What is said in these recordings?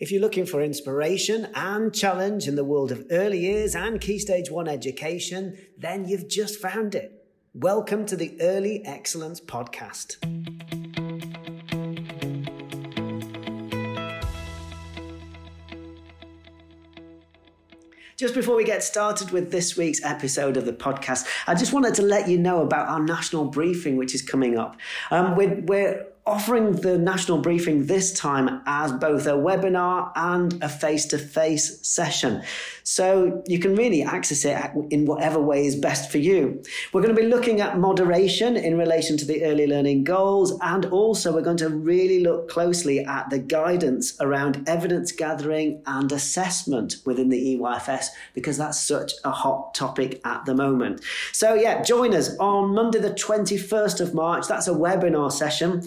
If you're looking for inspiration and challenge in the world of early years and Key Stage 1 education, then you've just found it. Welcome to the Early Excellence Podcast. Just before we get started with this week's episode of the podcast, I just wanted to let you know about our national briefing, which is coming up. Um, we're, we're offering the national briefing this time as both a webinar and a face to face session. So you can really access it in whatever way is best for you. We're going to be looking at moderation in relation to the early learning goals, and also we're going to really look closely at the guidance around evidence gathering and assessment within the EYFS because that's such a hot topic at the moment. So, yeah, join us on Monday, the 21st of March. That's a webinar session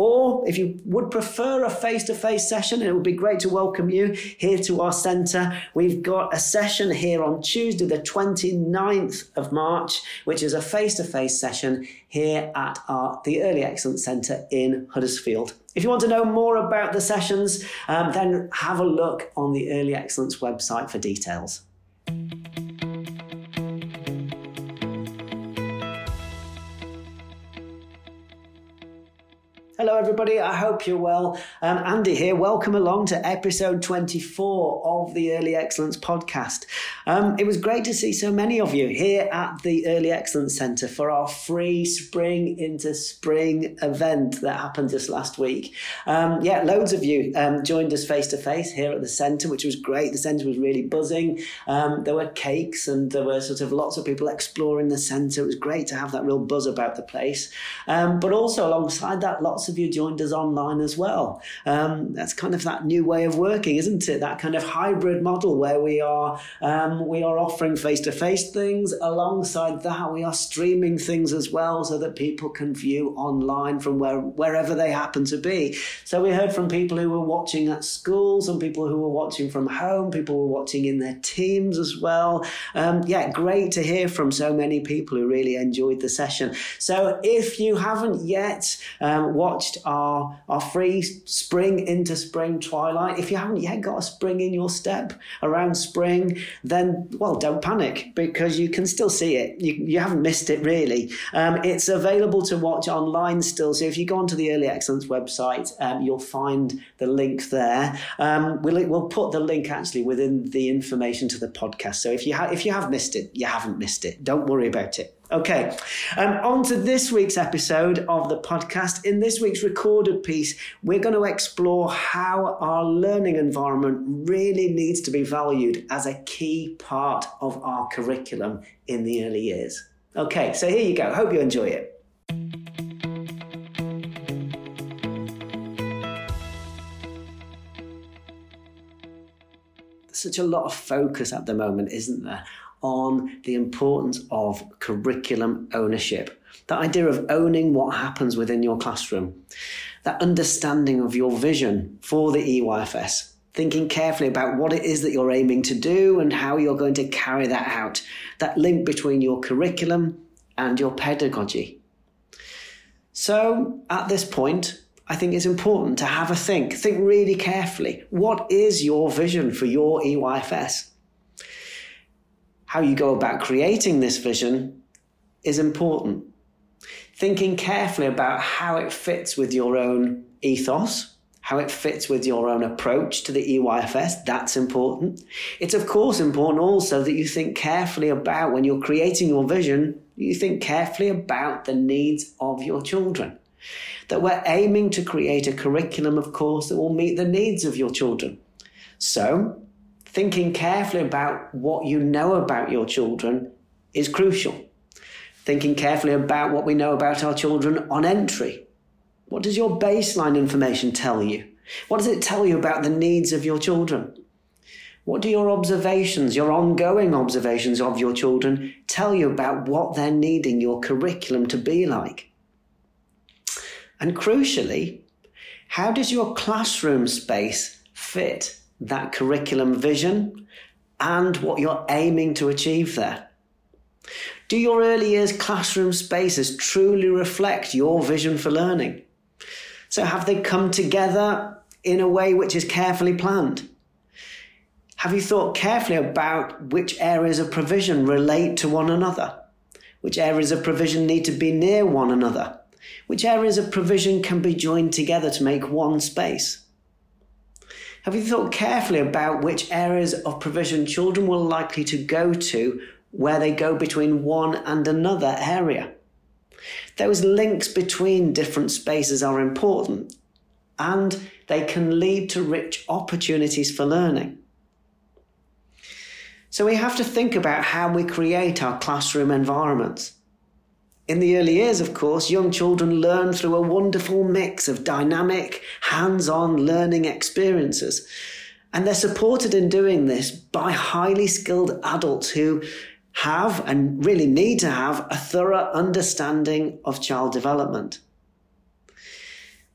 or if you would prefer a face to face session, it would be great to welcome you here to our centre. We've got a session here on Tuesday, the 29th of March, which is a face to face session here at our, the Early Excellence Centre in Huddersfield. If you want to know more about the sessions, um, then have a look on the Early Excellence website for details. Hello, everybody. I hope you're well. Um, Andy here. Welcome along to episode 24 of the Early Excellence podcast. Um, it was great to see so many of you here at the Early Excellence Centre for our free Spring into Spring event that happened just last week. Um, yeah, loads of you um, joined us face to face here at the centre, which was great. The centre was really buzzing. Um, there were cakes and there were sort of lots of people exploring the centre. It was great to have that real buzz about the place. Um, but also alongside that, lots of you joined us online as well. Um, that's kind of that new way of working, isn't it? That kind of hybrid model where we are um, we are offering face to face things. Alongside that, we are streaming things as well, so that people can view online from where wherever they happen to be. So we heard from people who were watching at school, some people who were watching from home, people were watching in their teams as well. Um, yeah, great to hear from so many people who really enjoyed the session. So if you haven't yet um, watched watched our, our free spring into spring twilight. If you haven't yet got a spring in your step around spring, then, well, don't panic because you can still see it. You, you haven't missed it really. Um, it's available to watch online still. So if you go onto the Early Excellence website, um, you'll find the link there. Um, we'll, we'll put the link actually within the information to the podcast. So if you, ha- if you have missed it, you haven't missed it. Don't worry about it. Okay, um, on to this week's episode of the podcast. In this week's recorded piece, we're going to explore how our learning environment really needs to be valued as a key part of our curriculum in the early years. Okay, so here you go. Hope you enjoy it. Such a lot of focus at the moment, isn't there, on the importance of curriculum ownership. That idea of owning what happens within your classroom, that understanding of your vision for the EYFS, thinking carefully about what it is that you're aiming to do and how you're going to carry that out, that link between your curriculum and your pedagogy. So, at this point, I think it's important to have a think. Think really carefully. What is your vision for your EYFS? How you go about creating this vision is important. Thinking carefully about how it fits with your own ethos, how it fits with your own approach to the EYFS, that's important. It's of course important also that you think carefully about when you're creating your vision, you think carefully about the needs of your children. That we're aiming to create a curriculum, of course, that will meet the needs of your children. So, thinking carefully about what you know about your children is crucial. Thinking carefully about what we know about our children on entry. What does your baseline information tell you? What does it tell you about the needs of your children? What do your observations, your ongoing observations of your children, tell you about what they're needing your curriculum to be like? And crucially, how does your classroom space fit that curriculum vision and what you're aiming to achieve there. Do your early years classroom spaces truly reflect your vision for learning? So, have they come together in a way which is carefully planned? Have you thought carefully about which areas of provision relate to one another? Which areas of provision need to be near one another? Which areas of provision can be joined together to make one space? Have you thought carefully about which areas of provision children will likely to go to where they go between one and another area? Those links between different spaces are important and they can lead to rich opportunities for learning. So we have to think about how we create our classroom environments. In the early years, of course, young children learn through a wonderful mix of dynamic, hands on learning experiences. And they're supported in doing this by highly skilled adults who have and really need to have a thorough understanding of child development.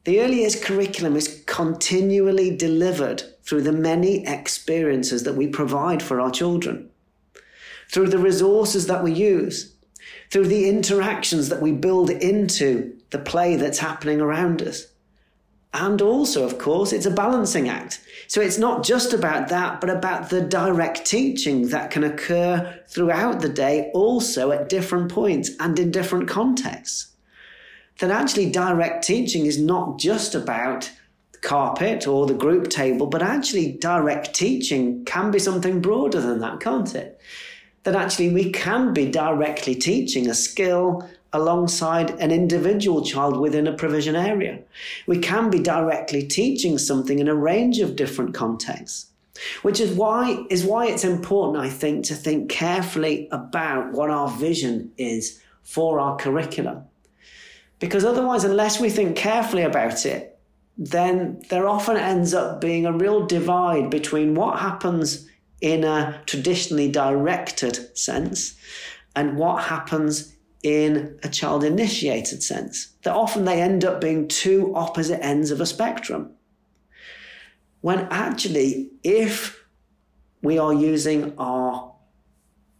The early years curriculum is continually delivered through the many experiences that we provide for our children, through the resources that we use, through the interactions that we build into the play that's happening around us. And also, of course, it's a balancing act. So it's not just about that, but about the direct teaching that can occur throughout the day, also at different points and in different contexts. That actually direct teaching is not just about carpet or the group table, but actually direct teaching can be something broader than that, can't it? That actually we can be directly teaching a skill alongside an individual child within a provision area. We can be directly teaching something in a range of different contexts. Which is why is why it's important, I think, to think carefully about what our vision is for our curriculum. Because otherwise, unless we think carefully about it, then there often ends up being a real divide between what happens in a traditionally directed sense and what happens in a child initiated sense. That often they end up being two opposite ends of a spectrum. When actually, if we are using our,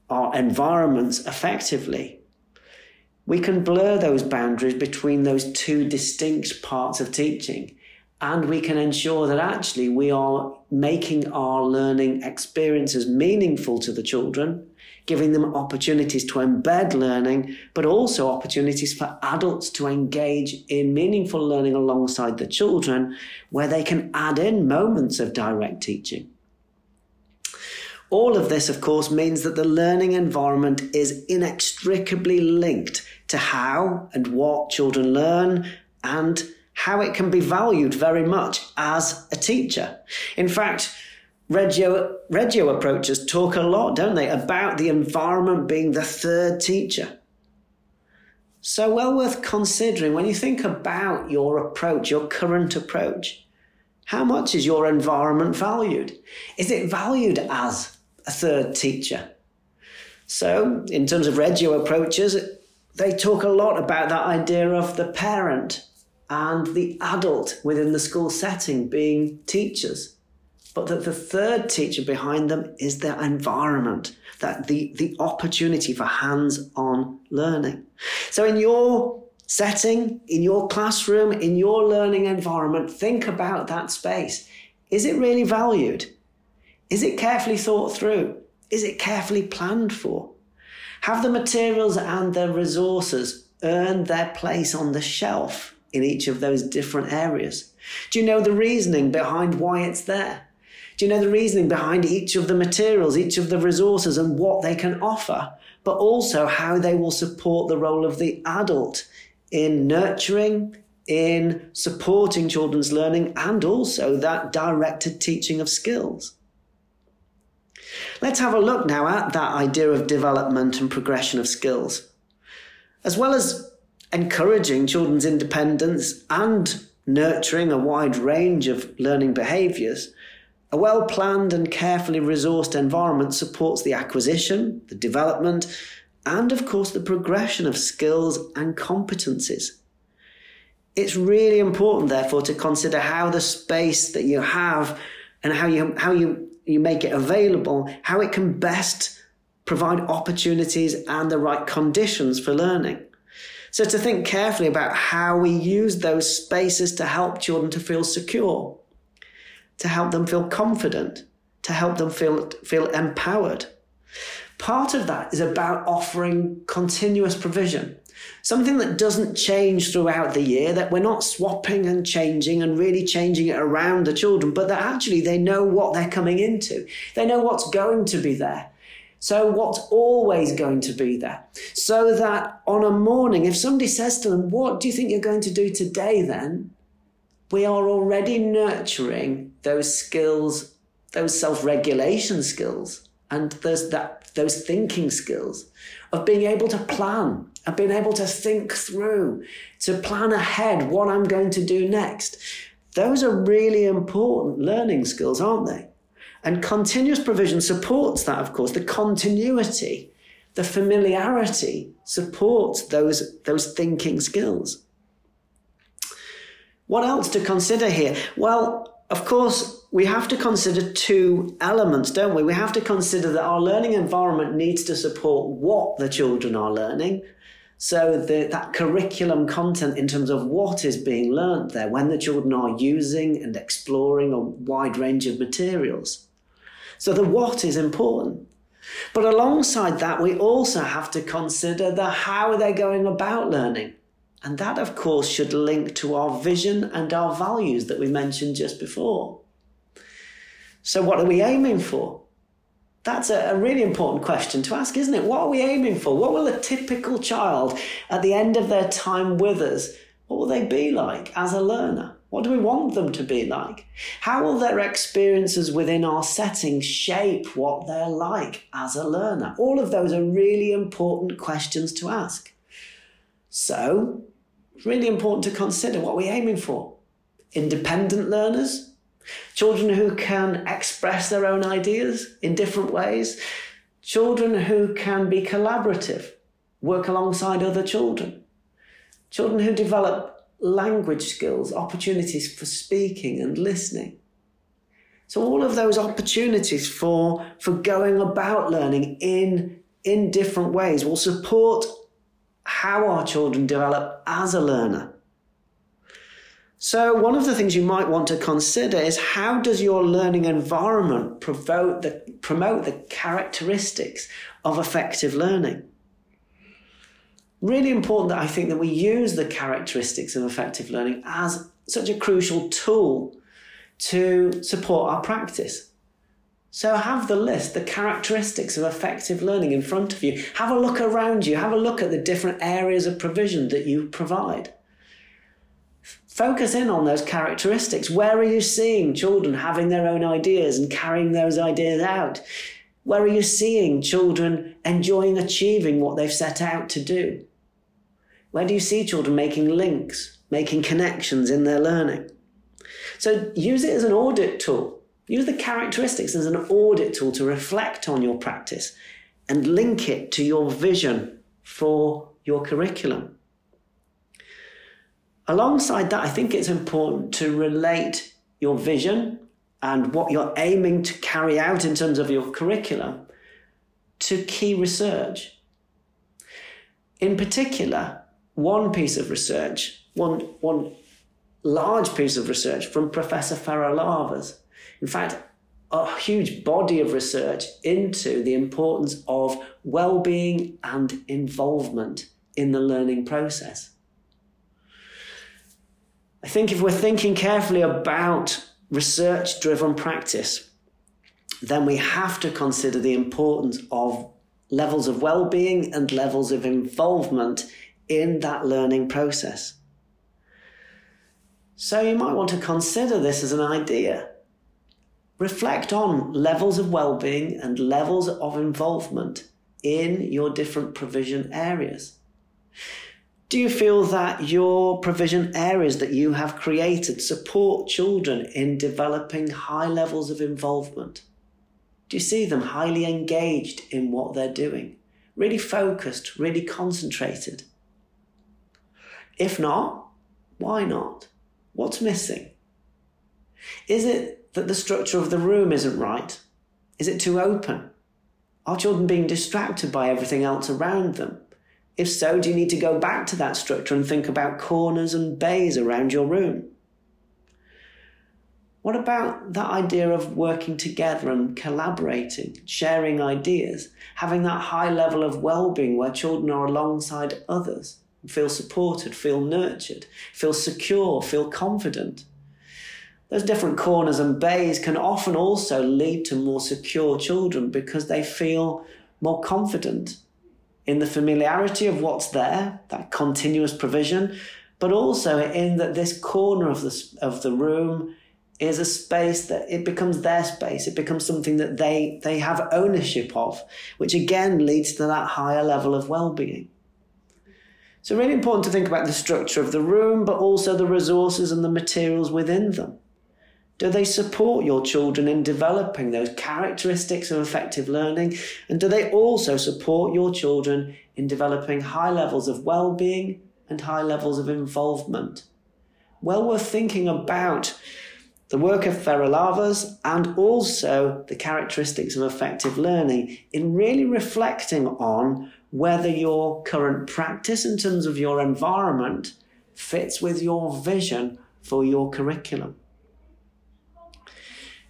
our environments effectively, we can blur those boundaries between those two distinct parts of teaching and we can ensure that actually we are making our learning experiences meaningful to the children, giving them opportunities to embed learning, but also opportunities for adults to engage in meaningful learning alongside the children, where they can add in moments of direct teaching. All of this, of course, means that the learning environment is inextricably linked to how and what children learn and how it can be valued very much as a teacher. In fact, Reggio, Reggio approaches talk a lot, don't they, about the environment being the third teacher. So, well worth considering when you think about your approach, your current approach. How much is your environment valued? Is it valued as a third teacher? So, in terms of Reggio approaches, they talk a lot about that idea of the parent and the adult within the school setting being teachers. But that the third teacher behind them is their environment, that the, the opportunity for hands on learning. So in your setting, in your classroom, in your learning environment, think about that space. Is it really valued? Is it carefully thought through? Is it carefully planned for? Have the materials and the resources earned their place on the shelf in each of those different areas? Do you know the reasoning behind why it's there? Do you know the reasoning behind each of the materials, each of the resources, and what they can offer, but also how they will support the role of the adult in nurturing, in supporting children's learning, and also that directed teaching of skills? Let's have a look now at that idea of development and progression of skills. As well as encouraging children's independence and nurturing a wide range of learning behaviours, a well planned and carefully resourced environment supports the acquisition, the development, and of course the progression of skills and competencies. It's really important, therefore, to consider how the space that you have and how you, how you, you make it available, how it can best provide opportunities and the right conditions for learning. So to think carefully about how we use those spaces to help children to feel secure, to help them feel confident, to help them feel, feel empowered. Part of that is about offering continuous provision, something that doesn't change throughout the year, that we're not swapping and changing and really changing it around the children, but that actually they know what they're coming into. They know what's going to be there. So, what's always going to be there? So that on a morning, if somebody says to them, What do you think you're going to do today then? We are already nurturing those skills, those self regulation skills, and those, that, those thinking skills of being able to plan and being able to think through, to plan ahead what I'm going to do next. Those are really important learning skills, aren't they? And continuous provision supports that, of course. The continuity, the familiarity supports those, those thinking skills. What else to consider here? Well, of course, we have to consider two elements, don't we? We have to consider that our learning environment needs to support what the children are learning. So the, that curriculum content in terms of what is being learnt there when the children are using and exploring a wide range of materials. So the what is important. But alongside that, we also have to consider the how they're going about learning. And that, of course, should link to our vision and our values that we mentioned just before. So, what are we aiming for? That's a, really important question to ask, isn't it? What are we aiming for? What will a typical child at the end of their time with us, what will they be like as a learner? What do we want them to be like? How will their experiences within our setting shape what they're like as a learner? All of those are really important questions to ask. So, it's really important to consider what we're aiming for. Independent learners, children who can express their own ideas in different ways, children who can be collaborative, work alongside other children, children who develop language skills, opportunities for speaking and listening. So all of those opportunities for, for going about learning in, in different ways will support how our children develop as a learner. So one of the things you might want to consider is how does your learning environment promote the, promote the characteristics of effective learning? Really important that I think that we use the characteristics of effective learning as such a crucial tool to support our practice. So have the list, the characteristics of effective learning in front of you. Have a look around you. Have a look at the different areas of provision that you provide. Focus in on those characteristics. Where are you seeing children having their own ideas and carrying those ideas out? Where are you seeing children enjoying achieving what they've set out to do? Where do you see children making links, making connections in their learning? So use it as an audit tool. Use the characteristics as an audit tool to reflect on your practice and link it to your vision for your curriculum. Alongside that, I think it's important to relate your vision and what you're aiming to carry out in terms of your curriculum to key research. In particular, one piece of research, one, one large piece of research from Professor Ferre Laevers. In fact, a huge body of research into the importance of well-being and involvement in the learning process. I think if we're thinking carefully about research driven practice, then we have to consider the importance of levels of well-being and levels of involvement in that learning process. So you might want to consider this as an idea. Reflect on levels of well-being and levels of involvement in your different provision areas. Do you feel that your provision areas that you have created support children in developing high levels of involvement? Do you see them highly engaged in what they're doing? Really focused, really concentrated? If not, why not? What's missing? Is it that the structure of the room isn't right? Is it too open? Are children being distracted by everything else around them? If so, do you need to go back to that structure and think about corners and bays around your room? What about that idea of working together and collaborating, sharing ideas, having that high level of well-being where children are alongside others, feel supported, feel nurtured, feel secure, feel confident? Those different corners and bays can often also lead to more secure children because they feel more confident in the familiarity of what's there, that continuous provision, but also in that this corner of the, of the room is a space that it becomes their space. It becomes something that they, they have ownership of, which again leads to that higher level of well-being. So really important to think about the structure of the room, but also the resources and the materials within them. Do they support your children in developing those characteristics of effective learning? And do they also support your children in developing high levels of well-being and high levels of involvement? Well worth thinking about the work of Ferre Laevers and also the characteristics of effective learning in really reflecting on whether your current practice in terms of your environment fits with your vision for your curriculum.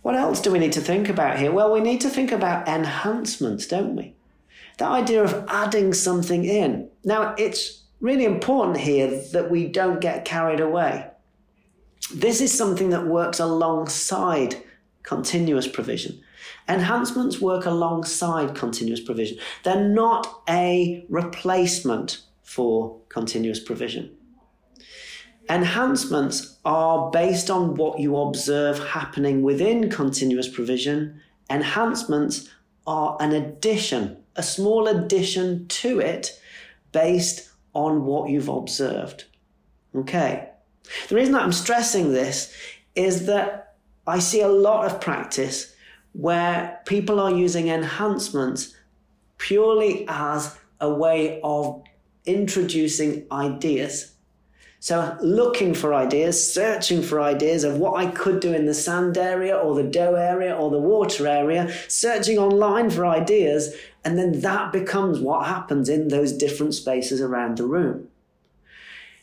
What else do we need to think about here? Well, we need to think about enhancements, don't we? The idea of adding something in. Now, it's really important here that we don't get carried away. This is something that works alongside continuous provision. Enhancements work alongside continuous provision. They're not a replacement for continuous provision. Enhancements are based on what you observe happening within continuous provision. Enhancements are an addition, a small addition to it based on what you've observed. Okay. The reason that I'm stressing this is that I see a lot of practice where people are using enhancements purely as a way of introducing ideas. So, looking for ideas, searching for ideas of what I could do in the sand area or the dough area or the water area, searching online for ideas, and then that becomes what happens in those different spaces around the room.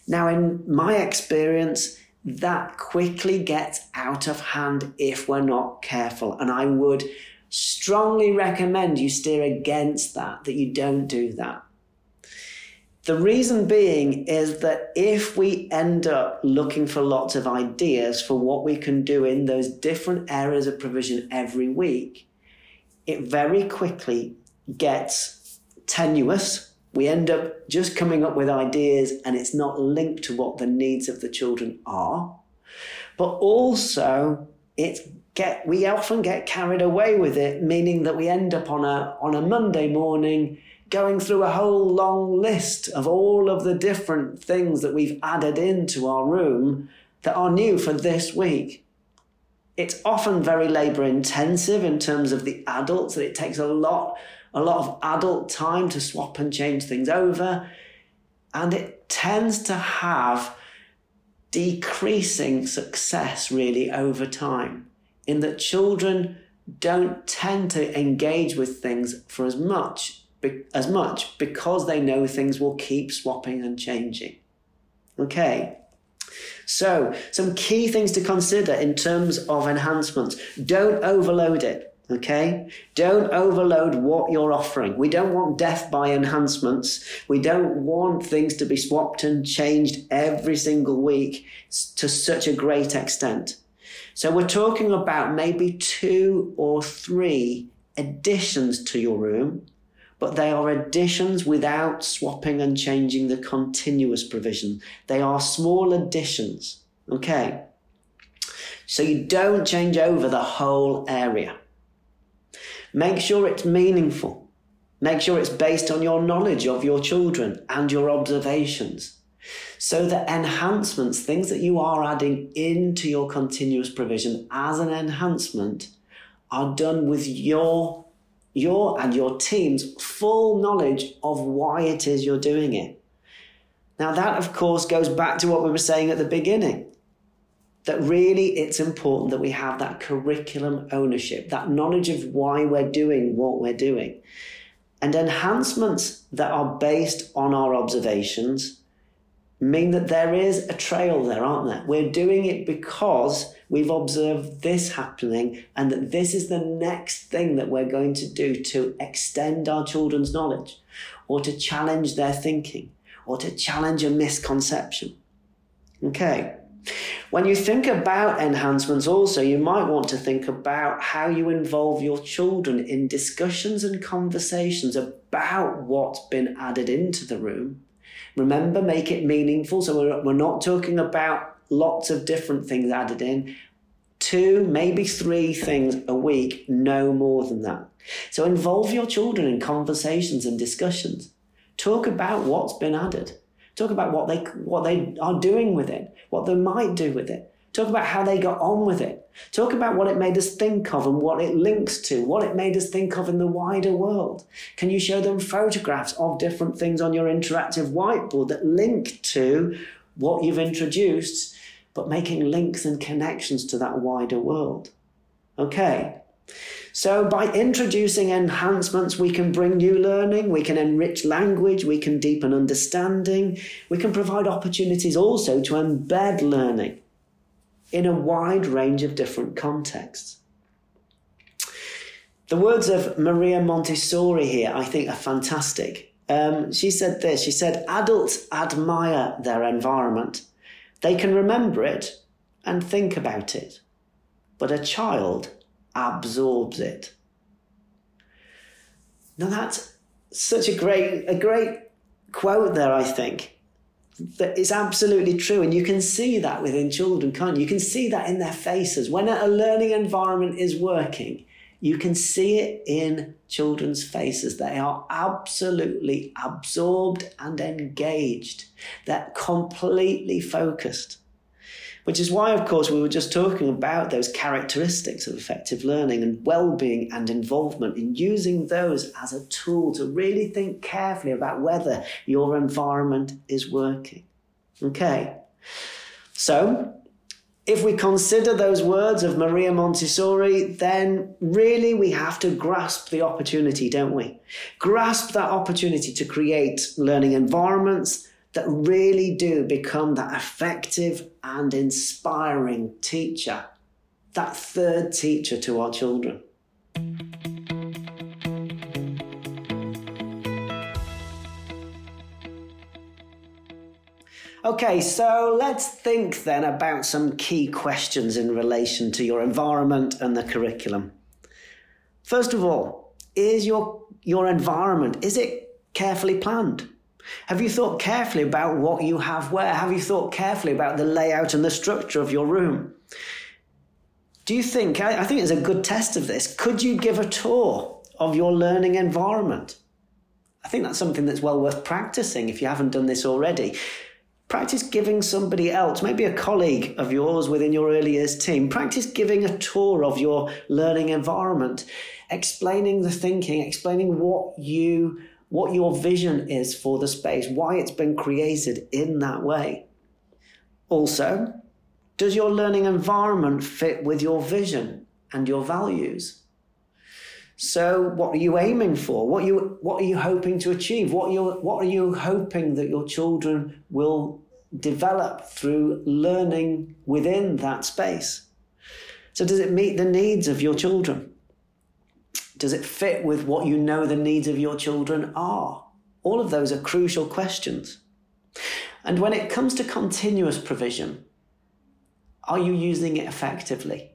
Now, in my experience, that quickly gets out of hand if we're not careful. And I would strongly recommend you steer against that, that you don't do that. The reason being is that if we end up looking for lots of ideas for what we can do in those different areas of provision every week, it very quickly gets tenuous we end up just coming up with ideas and it's not linked to what the needs of the children are. But also it's get we often get carried away with it, meaning that we end up on a on a Monday morning going through a whole long list of all of the different things that we've added into our room that are new for this week. It's often very labor intensive in terms of the adults, that it takes a lot a lot of adult time to swap and change things over. And it tends to have decreasing success really over time, in that children don't tend to engage with things for as much as much because they know things will keep swapping and changing. Okay. So, some key things to consider in terms of enhancements. Don't overload it. Okay? Don't overload what you're offering. We don't want death by enhancements. We don't want things to be swapped and changed every single week to such a great extent. So we're talking about maybe two or three additions to your room, but they are additions without swapping and changing the continuous provision. They are small additions. Okay? So you don't change over the whole area. Make sure it's meaningful. Make sure it's based on your knowledge of your children and your observations. So that enhancements, things that you are adding into your continuous provision as an enhancement, are done with your, your and your team's full knowledge of why it is you're doing it. Now, that of course goes back to what we were saying at the beginning that really it's important that we have that curriculum ownership, that knowledge of why we're doing what we're doing. And enhancements that are based on our observations mean that there is a trail there, aren't there? We're doing it because we've observed this happening, and that this is the next thing that we're going to do to extend our children's knowledge, or to challenge their thinking, or to challenge a misconception. Okay. When you think about enhancements, also, you might want to think about how you involve your children in discussions and conversations about what's been added into the room. Remember, make it meaningful. So, we're, we're not talking about lots of different things added in. Two, maybe three things a week, no more than that. So, involve your children in conversations and discussions. Talk about what's been added. Talk about what they what they are doing with it, what they might do with it. Talk about how they got on with it. Talk about what it made us think of and what it links to, what it made us think of in the wider world. Can you show them photographs of different things on your interactive whiteboard that link to what you've introduced, but making links and connections to that wider world? Okay. So, by introducing enhancements, we can bring new learning, we can enrich language, we can deepen understanding, we can provide opportunities also to embed learning in a wide range of different contexts. The words of Maria Montessori here, I think, are fantastic. Um, she said this She said, Adults admire their environment, they can remember it and think about it, but a child absorbs it. Now that's such a great a great quote there, I think. That is absolutely true. And you can see that within children, can't you? You can see that in their faces. When a learning environment is working, you can see it in children's faces. They are absolutely absorbed and engaged. They're completely focused. Which is why, of course, we were just talking about those characteristics of effective learning and well being and involvement in using those as a tool to really think carefully about whether your environment is working. Okay. So, if we consider those words of Maria Montessori, then really we have to grasp the opportunity, don't we? Grasp that opportunity to create learning environments that really do become that effective and inspiring teacher, that third teacher to our children. Okay, so let's think then about some key questions in relation to your environment and the curriculum. First of all, is your, your environment, is it carefully planned? Have you thought carefully about what you have where? Have you thought carefully about the layout and the structure of your room? Do you think, I, think it's a good test of this, could you give a tour of your learning environment? I think that's something that's well worth practicing if you haven't done this already. Practice giving somebody else, maybe a colleague of yours within your early years team, practice giving a tour of your learning environment, explaining the thinking, explaining what you what your vision is for the space, why it's been created in that way. Also, does your learning environment fit with your vision and your values? So, what are you aiming for? What are you what are you hoping to achieve? What are you what are you hoping that your children will develop through learning within that space? So, does it meet the needs of your children? Does it fit with what you know the needs of your children are? All of those are crucial questions. And when it comes to continuous provision, are you using it effectively?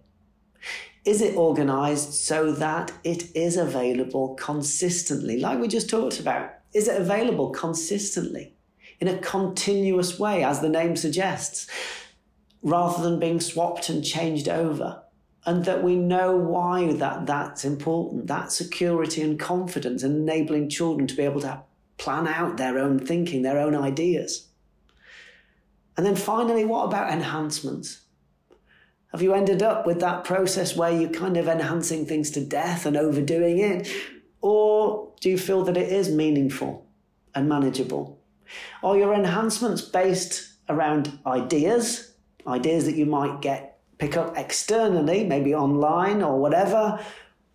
Is it organized so that it is available consistently, like we just talked about? Is it available consistently in a continuous way, as the name suggests, rather than being swapped and changed over? And that we know why that that's important that security and confidence enabling children to be able to plan out their own thinking their own ideas. And then finally what about enhancements? Have you ended up with that process where you're kind of enhancing things to death and overdoing it? Or do you feel that it is meaningful and manageable? Are your enhancements based around ideas ideas that you might get pick up externally, maybe online or whatever?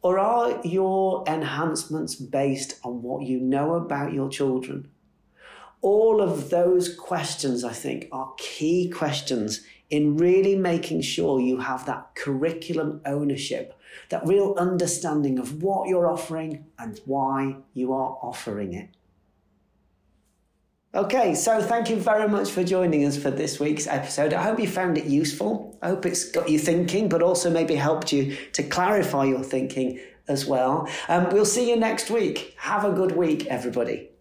Or are your enhancements based on what you know about your children? All of those questions, I think, are key questions in really making sure you have that curriculum ownership, that real understanding of what you're offering and why you are offering it. Okay, so thank you very much for joining us for this week's episode. I hope you found it useful. I hope it's got you thinking, but also maybe helped you to clarify your thinking as well. Um, we'll see you next week. Have a good week, everybody.